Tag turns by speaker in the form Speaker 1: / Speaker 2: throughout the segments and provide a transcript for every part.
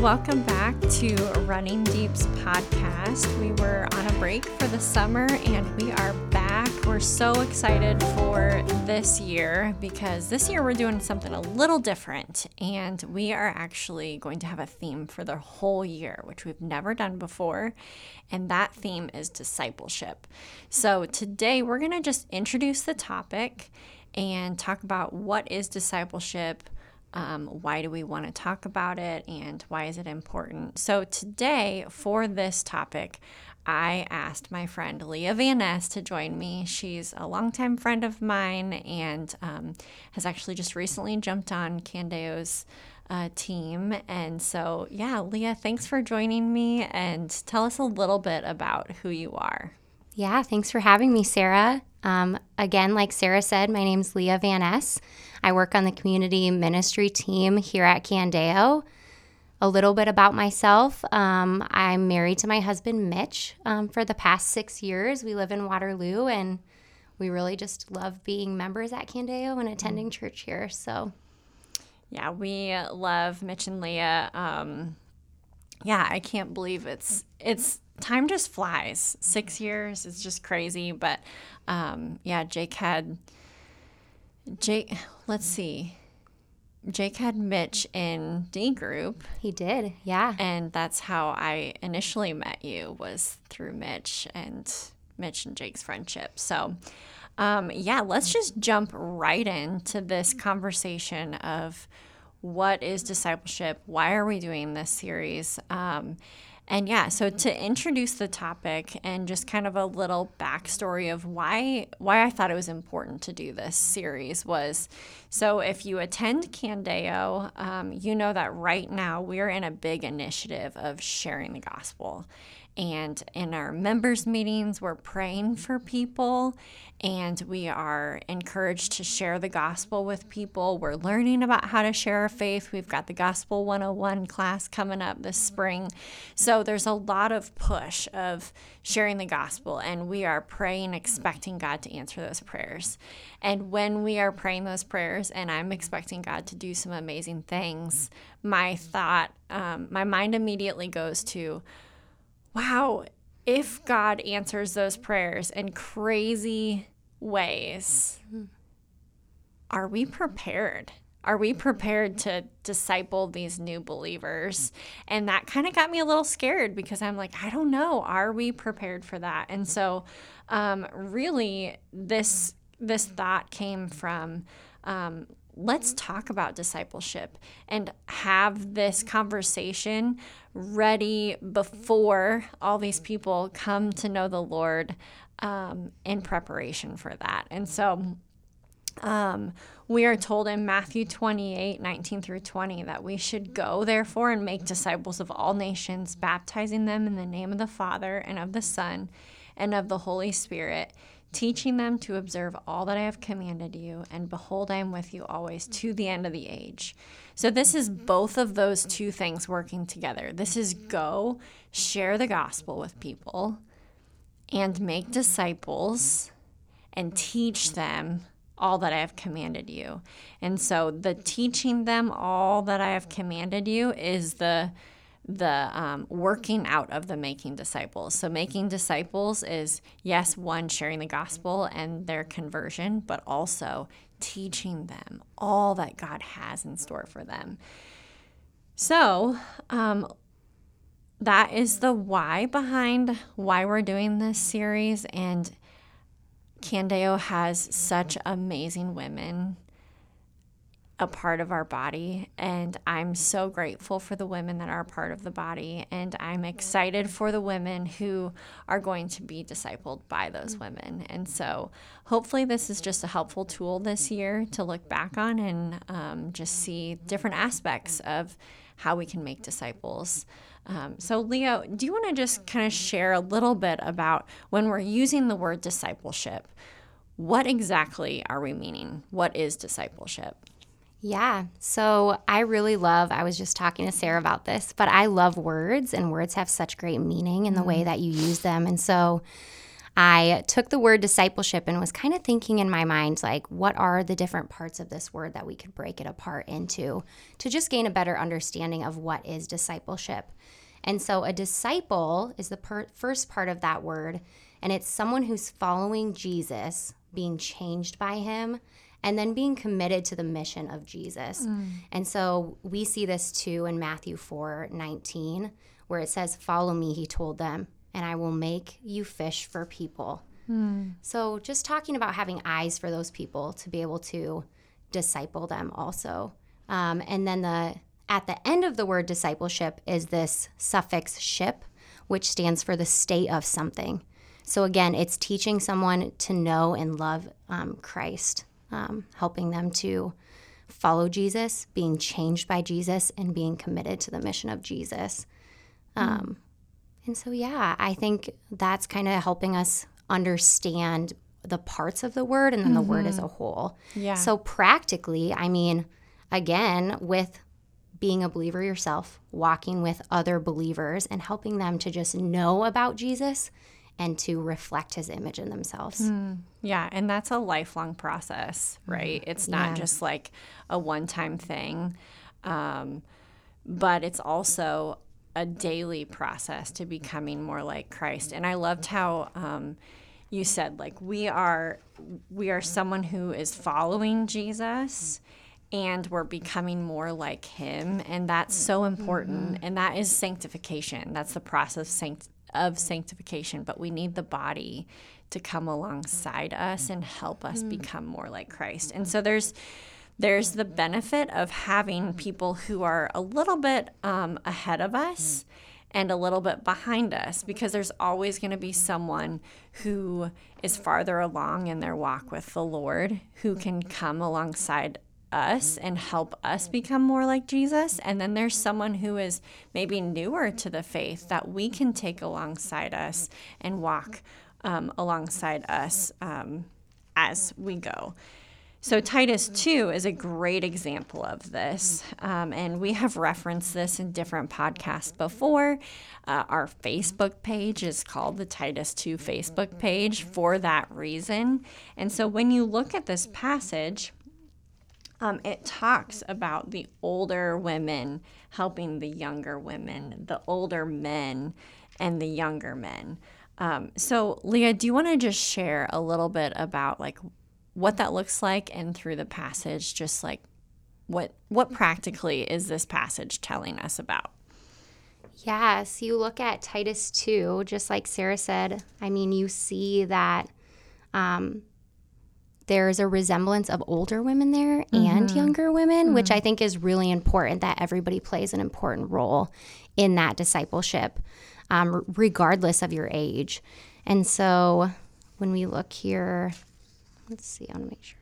Speaker 1: welcome back to Running Deep's podcast. We were on a break for the summer and we are back. We're so excited for this year because this year we're doing something a little different and we are actually going to have a theme for the whole year, which we've never done before. And that theme is discipleship. So today we're going to just introduce the topic and talk about what is discipleship um, why do we want to talk about it and why is it important? So, today for this topic, I asked my friend Leah Van Ness to join me. She's a longtime friend of mine and um, has actually just recently jumped on Candeo's uh, team. And so, yeah, Leah, thanks for joining me and tell us a little bit about who you are.
Speaker 2: Yeah, thanks for having me, Sarah. Um, again, like Sarah said, my name is Leah Van Ness. I work on the community ministry team here at Candeo. A little bit about myself um, I'm married to my husband, Mitch, um, for the past six years. We live in Waterloo and we really just love being members at Candeo and attending church here. So,
Speaker 1: yeah, we love Mitch and Leah. Um, yeah, I can't believe it's it's time just flies. Six years is just crazy. But um, yeah, Jake had Jake, let's see. Jake had Mitch in D group.
Speaker 2: He did, yeah.
Speaker 1: And that's how I initially met you was through Mitch and Mitch and Jake's friendship. So, um, yeah, let's just jump right into this conversation of what is discipleship? Why are we doing this series? Um, and yeah, so to introduce the topic and just kind of a little backstory of why why I thought it was important to do this series was so if you attend Candeo, um, you know that right now we're in a big initiative of sharing the gospel. And in our members' meetings, we're praying for people and we are encouraged to share the gospel with people. We're learning about how to share our faith. We've got the Gospel 101 class coming up this spring. So there's a lot of push of sharing the gospel, and we are praying, expecting God to answer those prayers. And when we are praying those prayers, and I'm expecting God to do some amazing things, my thought, um, my mind immediately goes to, wow, if God answers those prayers in crazy ways, are we prepared? Are we prepared to disciple these new believers? And that kind of got me a little scared because I'm like, I don't know. Are we prepared for that? And so, um, really, this this thought came from um, let's talk about discipleship and have this conversation ready before all these people come to know the Lord um, in preparation for that. And so um, we are told in Matthew 28 19 through 20 that we should go, therefore, and make disciples of all nations, baptizing them in the name of the Father and of the Son and of the Holy Spirit teaching them to observe all that I have commanded you, and behold, I am with you always to the end of the age. So, this is mm-hmm. both of those two things working together. This is mm-hmm. go, share the gospel with people, and make disciples and teach them all that I have commanded you. And so, the teaching them all that I have commanded you is the the um, working out of the making disciples. So, making disciples is, yes, one, sharing the gospel and their conversion, but also teaching them all that God has in store for them. So, um, that is the why behind why we're doing this series. And Candeo has such amazing women a part of our body. And I'm so grateful for the women that are part of the body. And I'm excited for the women who are going to be discipled by those women. And so hopefully, this is just a helpful tool this year to look back on and um, just see different aspects of how we can make disciples. Um, so, Leah, do you want to just kind of share a little bit about when we're using the word discipleship? What exactly are we meaning? What is discipleship?
Speaker 2: Yeah. So I really love, I was just talking to Sarah about this, but I love words and words have such great meaning in the way mm-hmm. that you use them. And so I took the word discipleship and was kind of thinking in my mind, like, what are the different parts of this word that we could break it apart into to just gain a better understanding of what is discipleship. And so, a disciple is the per- first part of that word, and it's someone who's following Jesus, being changed by him, and then being committed to the mission of Jesus. Mm. And so, we see this too in Matthew 4 19, where it says, Follow me, he told them and I will make you fish for people. Mm. So, just talking about having eyes for those people to be able to disciple them also. Um, and then the at the end of the word discipleship is this suffix ship, which stands for the state of something. So again, it's teaching someone to know and love um, Christ, um, helping them to follow Jesus, being changed by Jesus, and being committed to the mission of Jesus. Mm. And so, yeah, I think that's kind of helping us understand the parts of the word and then mm-hmm. the word as mm-hmm. a whole. Yeah. So, practically, I mean, again, with being a believer yourself, walking with other believers, and helping them to just know about Jesus and to reflect his image in themselves. Mm,
Speaker 1: yeah, and that's a lifelong process, right? Mm-hmm. It's not yeah. just like a one time thing, um, but it's also a daily process to becoming more like Christ. And I loved how um, you said like we are we are someone who is following Jesus and we're becoming more like him and that's so important mm-hmm. and that is sanctification that's the process of sanctification but we need the body to come alongside us and help us mm-hmm. become more like christ. And so there's there's the benefit of having people who are a little bit um, ahead of us and a little bit behind us because there's always going to be someone who is farther along in their walk with the Lord who can come alongside us and help us become more like Jesus. And then there's someone who is maybe newer to the faith that we can take alongside us and walk um, alongside us um, as we go. So, Titus 2 is a great example of this. Um, and we have referenced this in different podcasts before. Uh, our Facebook page is called the Titus 2 Facebook page for that reason. And so, when you look at this passage, um, it talks about the older women helping the younger women, the older men and the younger men. Um, so, Leah, do you want to just share a little bit about like what that looks like and through the passage just like what what practically is this passage telling us about
Speaker 2: yes you look at titus 2 just like sarah said i mean you see that um, there's a resemblance of older women there mm-hmm. and younger women mm-hmm. which i think is really important that everybody plays an important role in that discipleship um, regardless of your age and so when we look here Let's see. I want to make sure.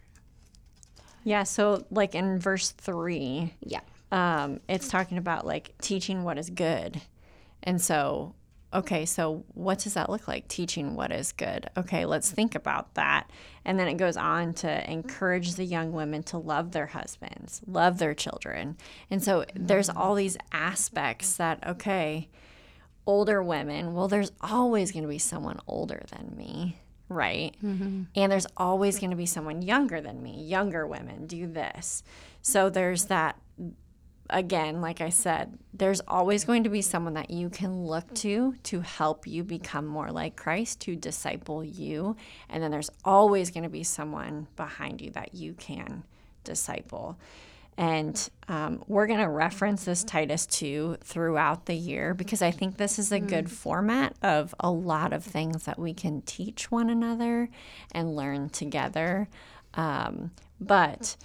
Speaker 1: Yeah. So, like in verse three,
Speaker 2: yeah,
Speaker 1: um, it's talking about like teaching what is good, and so okay, so what does that look like? Teaching what is good. Okay, let's think about that. And then it goes on to encourage the young women to love their husbands, love their children. And so there's all these aspects that, okay, older women, well, there's always going to be someone older than me right? Mm-hmm. And there's always going to be someone younger than me. Younger women do this. So there's that again, like I said, there's always going to be someone that you can look to to help you become more like Christ, to disciple you. And then there's always going to be someone behind you that you can disciple. And um, we're going to reference this Titus 2 throughout the year because I think this is a good mm. format of a lot of things that we can teach one another and learn together. Um, but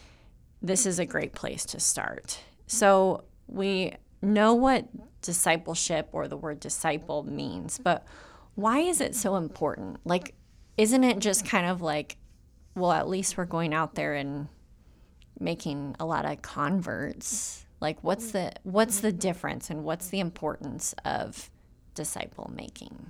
Speaker 1: this is a great place to start. So we know what discipleship or the word disciple means, but why is it so important? Like, isn't it just kind of like, well, at least we're going out there and making a lot of converts? Like what's the what's the difference and what's the importance of disciple making?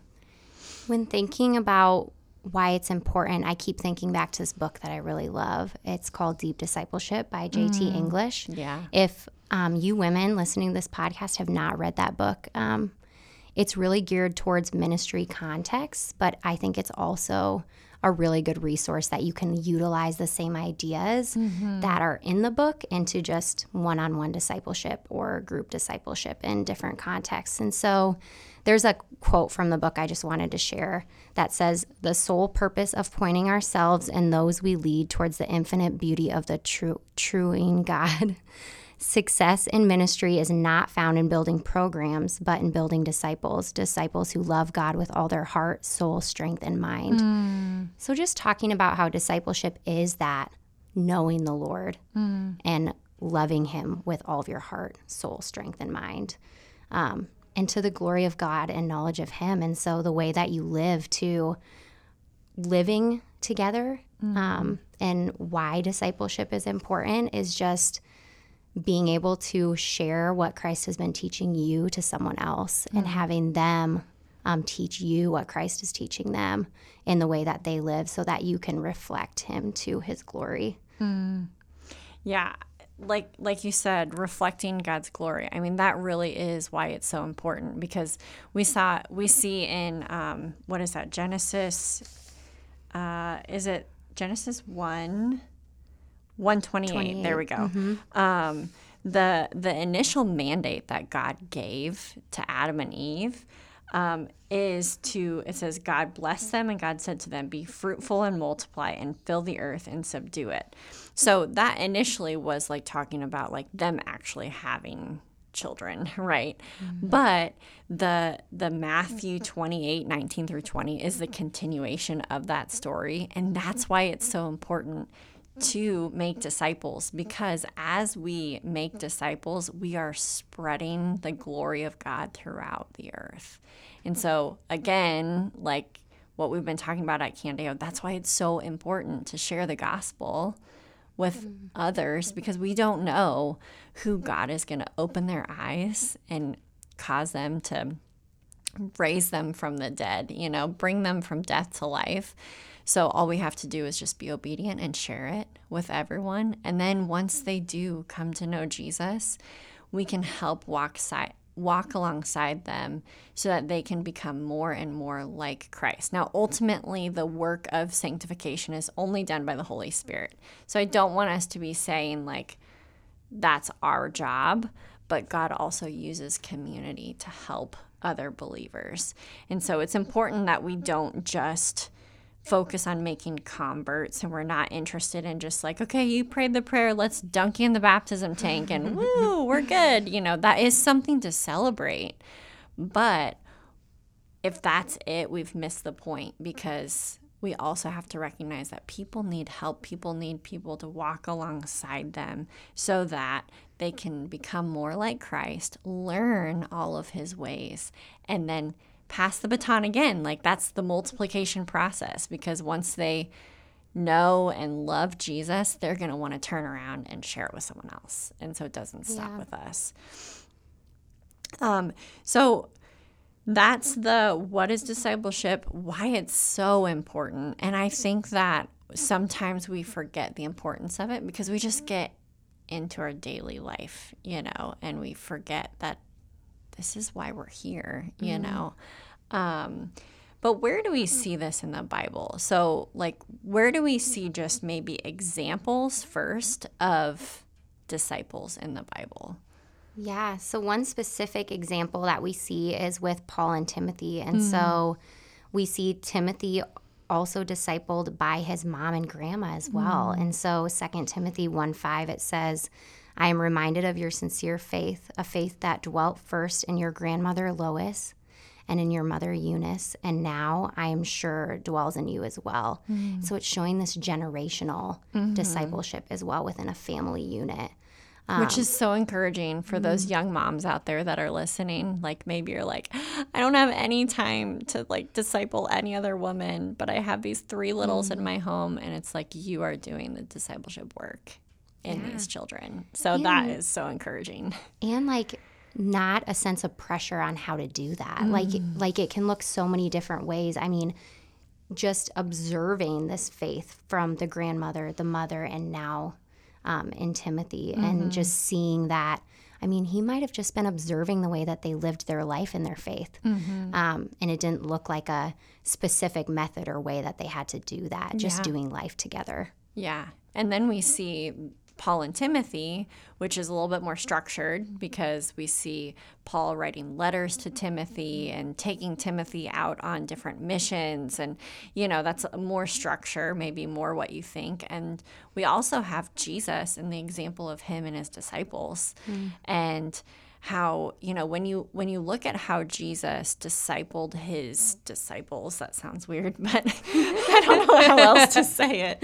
Speaker 2: When thinking about why it's important i keep thinking back to this book that i really love. It's called deep discipleship by jt mm, english.
Speaker 1: Yeah.
Speaker 2: If um, you women listening to this podcast have not read that book um, it's really geared towards ministry contexts, but I think it's also a really good resource that you can utilize the same ideas mm-hmm. that are in the book into just one on one discipleship or group discipleship in different contexts. And so there's a quote from the book I just wanted to share that says, The sole purpose of pointing ourselves and those we lead towards the infinite beauty of the true, triune God. Success in ministry is not found in building programs, but in building disciples, disciples who love God with all their heart, soul, strength, and mind. Mm. So, just talking about how discipleship is that knowing the Lord mm. and loving Him with all of your heart, soul, strength, and mind. Um, and to the glory of God and knowledge of Him. And so, the way that you live to living together mm. um, and why discipleship is important is just being able to share what Christ has been teaching you to someone else mm-hmm. and having them um, teach you what Christ is teaching them in the way that they live so that you can reflect him to his glory.
Speaker 1: Mm. Yeah. Like like you said, reflecting God's glory. I mean, that really is why it's so important because we saw we see in um, what is that Genesis? Uh, is it Genesis one? 128. There we go. Mm-hmm. Um, the the initial mandate that God gave to Adam and Eve um, is to it says God blessed them and God said to them be fruitful and multiply and fill the earth and subdue it. So that initially was like talking about like them actually having children, right? Mm-hmm. But the the Matthew 28, 19 through 20 is the continuation of that story. And that's why it's so important to make disciples because as we make disciples, we are spreading the glory of God throughout the earth. And so, again, like what we've been talking about at Candeo, that's why it's so important to share the gospel with others because we don't know who God is going to open their eyes and cause them to raise them from the dead, you know, bring them from death to life. So all we have to do is just be obedient and share it with everyone. And then once they do come to know Jesus, we can help walk side walk alongside them so that they can become more and more like Christ. Now, ultimately, the work of sanctification is only done by the Holy Spirit. So I don't want us to be saying like that's our job, but God also uses community to help other believers. And so it's important that we don't just focus on making converts and we're not interested in just like okay you prayed the prayer let's dunk you in the baptism tank and woo we're good. You know that is something to celebrate. But if that's it we've missed the point because we also have to recognize that people need help. People need people to walk alongside them so that they can become more like Christ learn all of his ways and then pass the baton again. Like that's the multiplication process because once they know and love Jesus, they're going to want to turn around and share it with someone else. And so it doesn't stop yeah. with us. Um, so that's the what is discipleship, why it's so important. And I think that sometimes we forget the importance of it because we just get into our daily life, you know, and we forget that this is why we're here, you mm-hmm. know. Um, but where do we see this in the Bible? So, like, where do we see just maybe examples first of disciples in the Bible?
Speaker 2: Yeah. So, one specific example that we see is with Paul and Timothy. And mm-hmm. so, we see Timothy also discipled by his mom and grandma as well. Mm-hmm. And so, 2 Timothy 1 5, it says, I am reminded of your sincere faith, a faith that dwelt first in your grandmother Lois and in your mother Eunice, and now I am sure dwells in you as well. Mm. So it's showing this generational mm-hmm. discipleship as well within a family unit.
Speaker 1: Um, Which is so encouraging for those mm-hmm. young moms out there that are listening. Like maybe you're like, I don't have any time to like disciple any other woman, but I have these three littles mm. in my home, and it's like you are doing the discipleship work in yeah. these children. So and, that is so encouraging.
Speaker 2: And like not a sense of pressure on how to do that. Mm. Like like it can look so many different ways. I mean, just observing this faith from the grandmother, the mother, and now um, in Timothy, mm-hmm. and just seeing that. I mean, he might have just been observing the way that they lived their life in their faith.
Speaker 1: Mm-hmm.
Speaker 2: Um, and it didn't look like a specific method or way that they had to do that, just
Speaker 1: Yeah.
Speaker 2: doing life together.
Speaker 1: Yeah. And then we see Paul and Timothy, which is a little bit more structured because we see Paul writing letters to Timothy and taking Timothy out on different missions. And, you know, that's more structure, maybe more what you think. And we also have Jesus and the example of him and his disciples. And how you know when you when you look at how Jesus discipled his disciples that sounds weird but I don't know how else to say it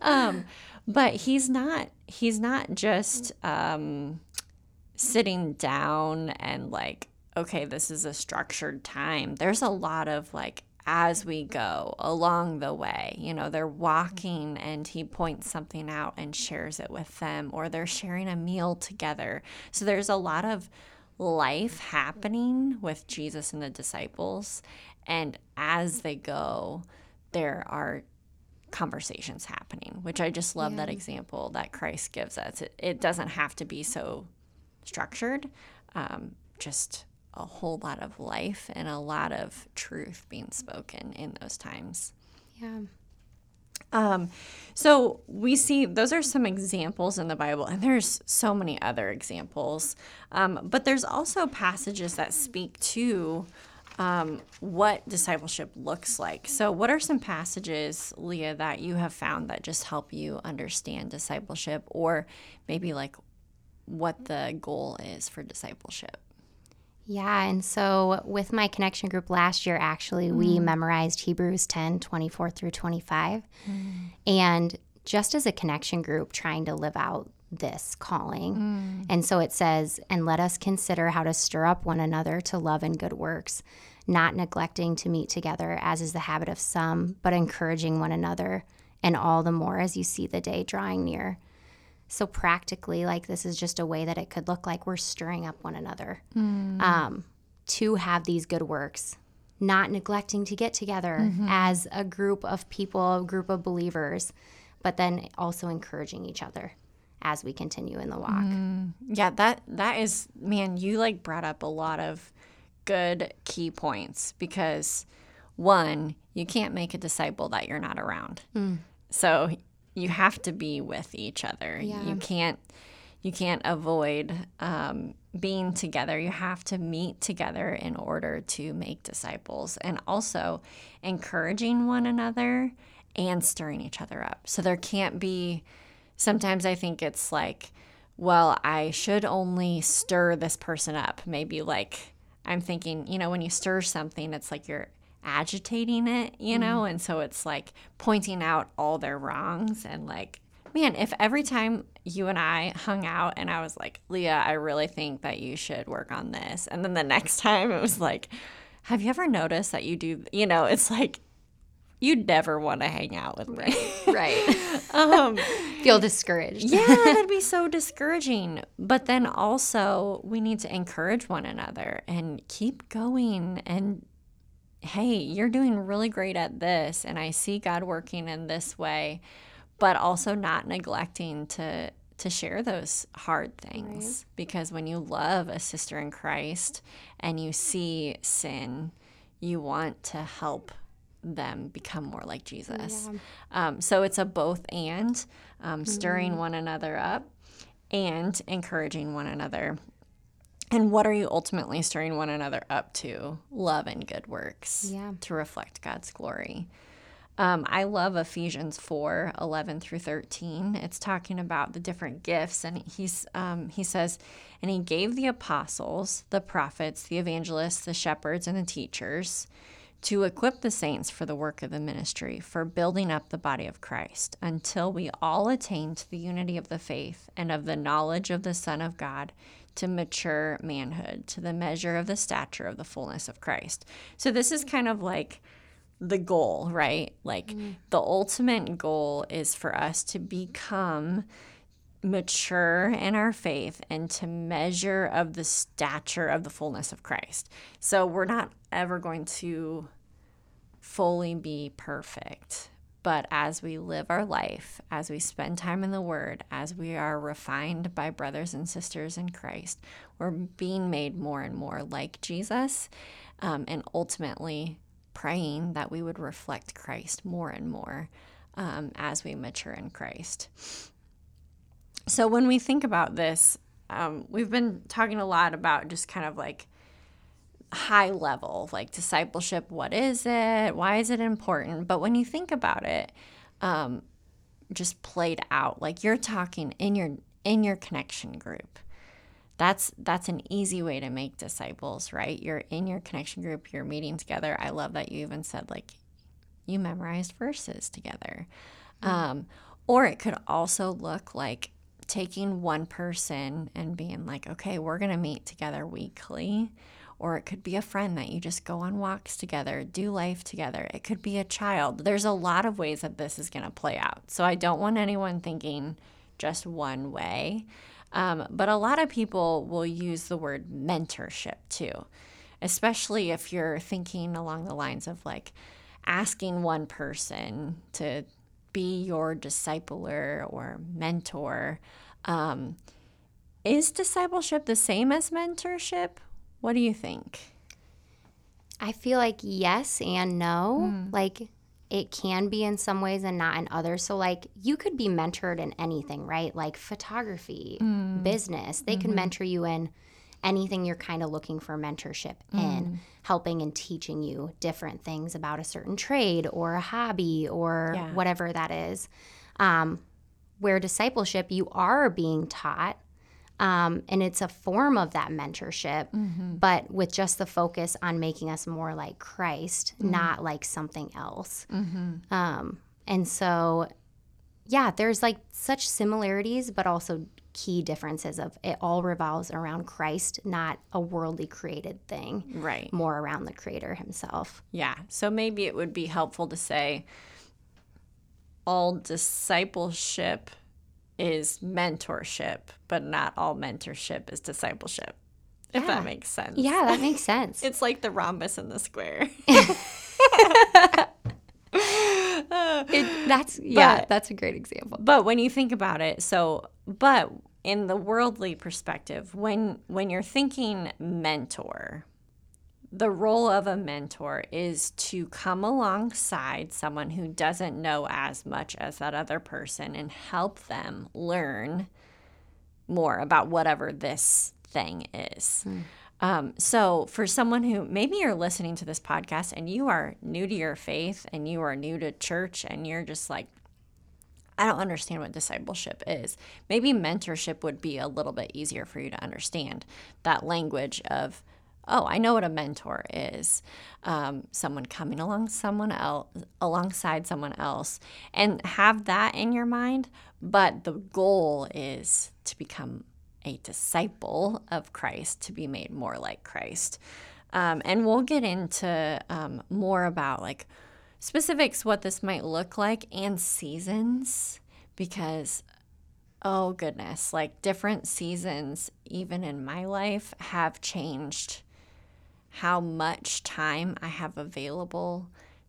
Speaker 1: um, but he's not he's not just um, sitting down and like okay this is a structured time. There's a lot of like as we go along the way you know they're walking and he points something out and shares it with them or they're sharing a meal together. So there's a lot of life happening with jesus and the disciples. And as they go there are conversations happening, which I just love that example that Christ gives us. It, it doesn't have to be so structured, um, just a whole lot of life and a lot of truth being spoken in those times.
Speaker 2: Yeah.
Speaker 1: Um, so we see those are some examples in the Bible, and there's so many other examples. Um, but there's also passages that speak to um, what discipleship looks like. So, what are some passages, Leah, that you have found that just help you understand discipleship, or maybe like what the goal is for discipleship?
Speaker 2: Yeah, and so with my connection group last year, actually, we memorized Hebrews 10 24 through 25. And just as a connection group, trying to live out this calling. Mm. And so it says, and let us consider how to stir up one another to love and good works, not neglecting to meet together, as is the habit of some, but encouraging one another, and all the more as you see the day drawing near. So practically, like this is just a way that it could look like we're stirring up one another mm. um, to have these good works, not neglecting to get together mm-hmm. as a group of people, a group of believers, but then also encouraging each other as we continue in the walk.
Speaker 1: Yeah, that that is man, you like brought up a lot of good key points because one, you can't make a disciple that you're not around. So you have to be with each other. You can't you can't avoid um, being together. You have to meet together in order to make disciples, and also encouraging one another and stirring each other up. So there can't be. Sometimes I think it's like, well, I should only stir this person up. Maybe like I'm thinking, you know, when you stir something, it's like you're agitating it, you mm-hmm. know? And so it's like pointing out all their wrongs and like, man, if every time you and I hung out and I was like, Leah, I really think that you should work on this. And then the next time it was like, have you ever noticed that you do, you know, it's like, you'd never want to hang out with me.
Speaker 2: Right.
Speaker 1: um,
Speaker 2: Feel discouraged.
Speaker 1: yeah, that'd be so discouraging. But then also, we need to encourage one another and keep going. And hey, you're doing really great at this, and I see God working in this way, but also not neglecting to to share those hard things because when you love a sister in Christ and you see sin, you want to help them become more like Jesus. Um, so it's a both and um, stirring one another up and encouraging one another. And what are you ultimately stirring one another up to? Love and good works
Speaker 2: Yeah.
Speaker 1: to reflect God's glory. Um, I love Ephesians 4 11 through 13. It's talking about the different gifts. And he's, um, he says, And he gave the apostles, the prophets, the evangelists, the shepherds, and the teachers to equip the saints for the work of the ministry, for building up the body of Christ, until we all attain to the unity of the faith and of the knowledge of the Son of God, to mature manhood, to the measure of the stature of the fullness of Christ. So, this is kind of like the goal, right? Like mm. the ultimate goal is for us to become mature in our faith and to measure of the stature of the fullness of Christ. So we're not ever going to fully be perfect, But as we live our life, as we spend time in the Word, as we are refined by brothers and sisters in Christ, we're being made more and more like Jesus, um, and ultimately praying that we would reflect Christ more and more um, as we mature in Christ. So when we think about this, um, we've been talking a lot about just kind of like high level, like discipleship. What is it? Why is it important? But when you think about it, um, just played out, like you're talking in your in your connection group. That's that's an easy way to make disciples, right? You're in your connection group, you're meeting together. I love that you even said like you memorized verses together. Mm-hmm. Um, or it could also look like taking one person and being like, okay, we're going to meet together weekly. Or it could be a friend that you just go on walks together, do life together. It could be a child. There's a lot of ways that this is going to play out. So I don't want anyone thinking just one way. Um, but a lot of people will use the word mentorship too, especially if you're thinking along the lines of like asking one person to be your discipler or mentor. Um, is discipleship the same as mentorship? What do you think?
Speaker 2: I feel like yes and no. Mm. Like it can be in some ways and not in others. So, like, you could be mentored in anything, right? Like photography, mm. business. They mm-hmm. can mentor you in anything you're kind of looking for mentorship mm. in, helping and teaching you different things about a certain trade or a hobby or yeah. whatever that is. Um, where discipleship, you are being taught. Um, and it's a form of that mentorship, mm-hmm. but with just the focus on making us more like Christ, mm not like something else. Mm-hmm. Um, and so, yeah, there's like such similarities, but also key differences of it all revolves around Christ, not a worldly created thing.
Speaker 1: Right.
Speaker 2: More around the creator himself.
Speaker 1: Yeah. So maybe it would be helpful to say all discipleship is mentorship, but not all mentorship is discipleship. If yeah. that makes sense.
Speaker 2: Yeah, that makes sense.
Speaker 1: it's like the rhombus in the square.
Speaker 2: that's yeah, but, that's a great example.
Speaker 1: But when you think about it, so but in the worldly perspective, when when you're thinking mentor, the role of a mentor is to come alongside someone who doesn't know as much as that other person and help them learn more about whatever this thing is. Hmm. Um, so, for someone who maybe you're listening to this podcast and you are new to your faith and you are new to church and you're just like, I don't understand what discipleship is. Maybe mentorship would be a little bit easier for you to understand that language of, oh, I know what a mentor is. Um, someone coming along someone else alongside someone else and have that in your mind. But the goal is to become a disciple of Christ, to be made more like Christ. Um, and we'll get into um, more about like specifics what this might look like and seasons because oh goodness like different seasons even in my life have changed how much time i have available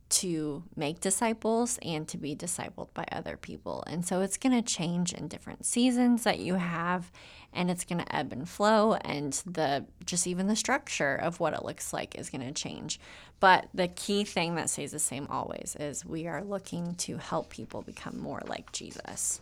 Speaker 1: to make disciples and to be discipled by other people. And so it's going to change in different seasons that you have and it's going to ebb and flow and the just even the structure of what it looks like is going to change. But the key thing that stays the same always is we are looking to help people become more like Jesus.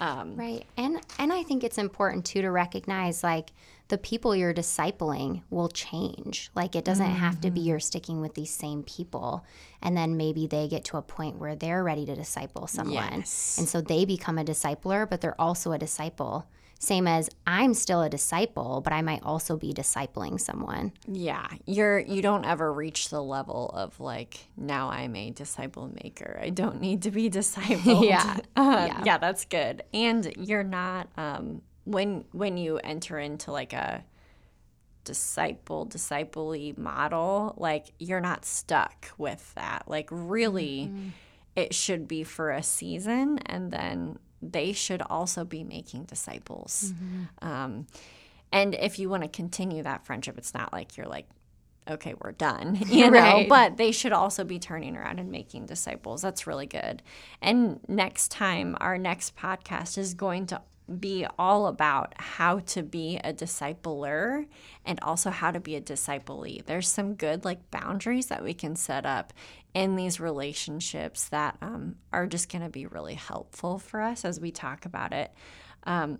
Speaker 2: Um, right, and and I think it's important too to recognize like the people you're discipling will change. Like it doesn't mm-hmm. have to be mm-hmm. you're sticking with these same people, and then maybe they get to a point where they're ready to disciple someone, yes. and so they become a discipler, but they're also a disciple same as I'm still a disciple, but I might also be discipling someone.
Speaker 1: Yeah, you're you don't ever reach the level of like now I'm a disciple maker. I don't need to be discipled.
Speaker 2: yeah.
Speaker 1: Uh, yeah, yeah, that's good. And you're not um, when when you enter into like a disciple discipley model, like you're not stuck with that. Like really. Mm-hmm. It should be for a season and then they should also be making disciples. Mm-hmm. Um, and if you want to continue that friendship, it's not like you're like okay, we're done, you know,
Speaker 2: Right.
Speaker 1: but they should also be turning around and making disciples. That's really good. And next time, our next podcast is going to be all about how to be a discipler and also how to be a disciplee. There's some good like boundaries that we can set up in these relationships that um, are just going to be really helpful for us as we talk about it. Um,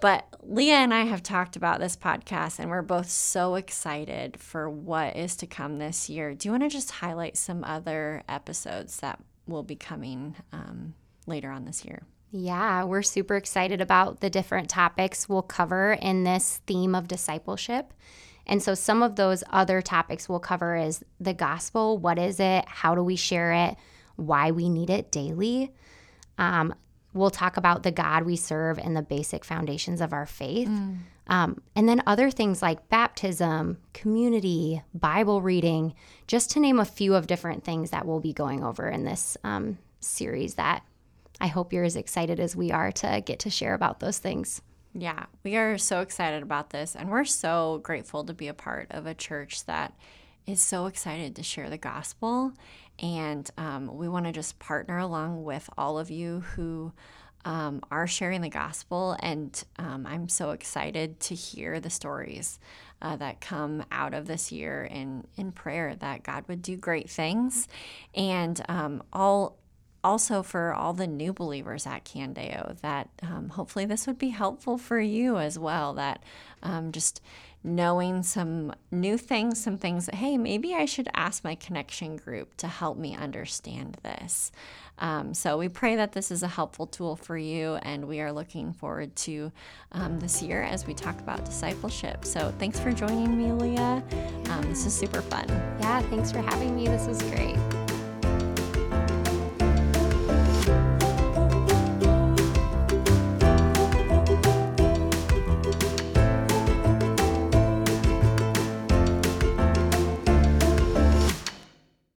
Speaker 1: but Leah and I have talked about this podcast, and we're both so excited for what is to come this year. Do you want to just highlight some other episodes that will be coming um, later on this year?
Speaker 2: Yeah, we're super excited about the different topics we'll cover in this theme of discipleship. And so some of those other topics we'll cover is the gospel, what is it, how do we share it, why we need it daily. Um, we'll talk about the God we serve and the basic foundations of our faith. Um, and then other things like baptism, community, Bible reading, just to name a few of different things that we'll be going over in this um, series that I hope you're as excited as we are to get to share about those things.
Speaker 1: Yeah, we are so excited about this, and we're so grateful to be a part of a church that is so excited to share the gospel. And um, we want to just partner along with all of you who um, are sharing the gospel. And um, I'm so excited to hear the stories uh, that come out of this year in, in prayer that God would do great things. And um, all also for all the new believers at Candeo that um, hopefully this would be helpful for you as well. That um, just knowing some new things, some things that, hey, maybe I should ask my connection group to help me understand this. Um, so we pray that this is a helpful tool for you, and we are looking forward to um, this year as we talk about discipleship. So thanks for joining me, Leah. Um, this is super fun.
Speaker 2: Yeah, thanks for having me. This was great.